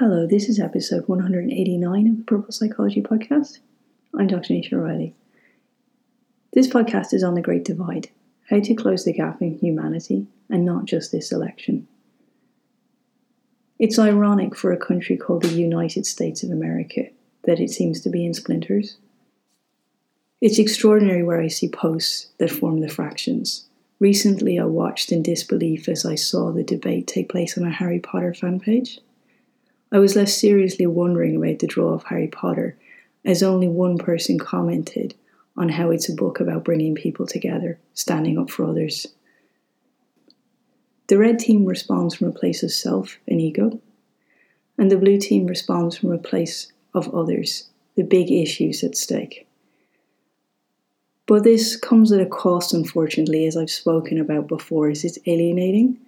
Hello, this is episode 189 of the Purple Psychology Podcast. I'm Dr. Nisha Riley. This podcast is on the Great Divide how to close the gap in humanity and not just this election. It's ironic for a country called the United States of America that it seems to be in splinters. It's extraordinary where I see posts that form the fractions. Recently, I watched in disbelief as I saw the debate take place on a Harry Potter fan page. I was less seriously wondering about the draw of Harry Potter, as only one person commented on how it's a book about bringing people together, standing up for others. The red team responds from a place of self and ego, and the blue team responds from a place of others, the big issues at stake. But this comes at a cost, unfortunately, as I've spoken about before, is it's alienating.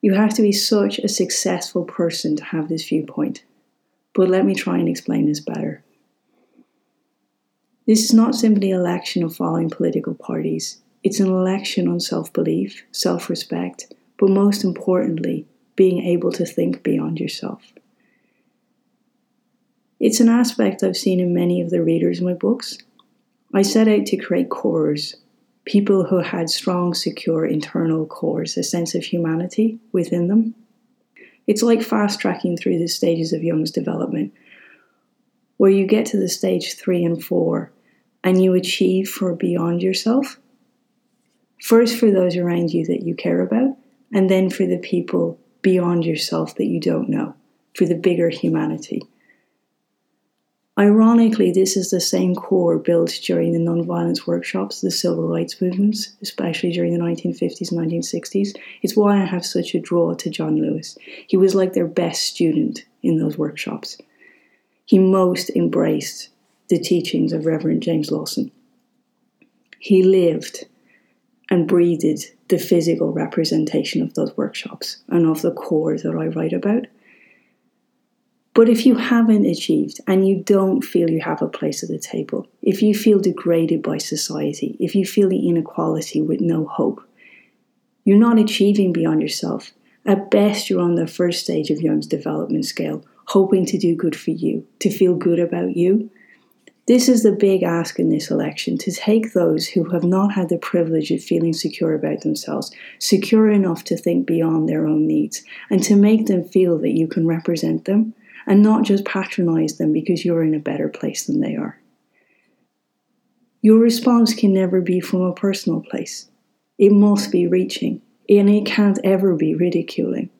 You have to be such a successful person to have this viewpoint. But let me try and explain this better. This is not simply an election of following political parties. It's an election on self belief, self respect, but most importantly, being able to think beyond yourself. It's an aspect I've seen in many of the readers in my books. I set out to create cores, people who had strong, secure internal cores, a sense of humanity within them. It's like fast tracking through the stages of Jung's development, where you get to the stage three and four and you achieve for beyond yourself. First, for those around you that you care about, and then for the people beyond yourself that you don't know, for the bigger humanity. Ironically, this is the same core built during the nonviolence workshops, the civil rights movements, especially during the 1950s and 1960s. It's why I have such a draw to John Lewis. He was like their best student in those workshops. He most embraced the teachings of Reverend James Lawson. He lived and breathed the physical representation of those workshops and of the core that I write about. But if you haven't achieved and you don't feel you have a place at the table, if you feel degraded by society, if you feel the inequality with no hope, you're not achieving beyond yourself. At best, you're on the first stage of Jung's development scale, hoping to do good for you, to feel good about you, this is the big ask in this election to take those who have not had the privilege of feeling secure about themselves, secure enough to think beyond their own needs, and to make them feel that you can represent them and not just patronize them because you're in a better place than they are. Your response can never be from a personal place. It must be reaching, and it can't ever be ridiculing.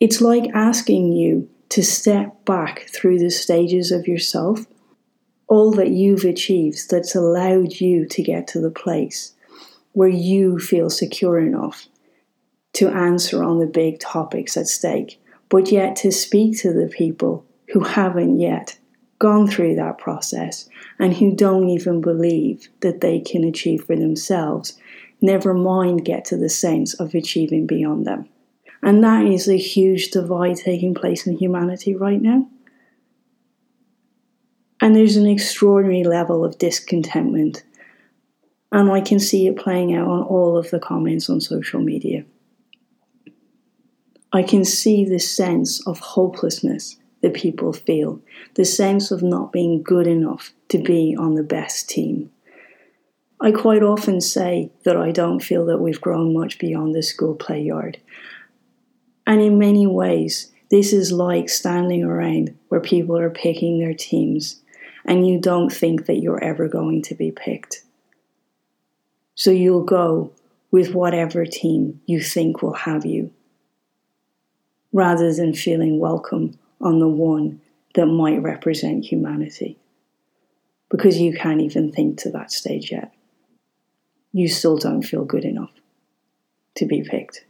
It's like asking you to step back through the stages of yourself, all that you've achieved that's allowed you to get to the place where you feel secure enough to answer on the big topics at stake, but yet to speak to the people who haven't yet gone through that process and who don't even believe that they can achieve for themselves, never mind get to the sense of achieving beyond them. And that is a huge divide taking place in humanity right now. And there's an extraordinary level of discontentment. And I can see it playing out on all of the comments on social media. I can see the sense of hopelessness that people feel, the sense of not being good enough to be on the best team. I quite often say that I don't feel that we've grown much beyond the school play yard. And in many ways, this is like standing around where people are picking their teams and you don't think that you're ever going to be picked. So you'll go with whatever team you think will have you, rather than feeling welcome on the one that might represent humanity. Because you can't even think to that stage yet. You still don't feel good enough to be picked.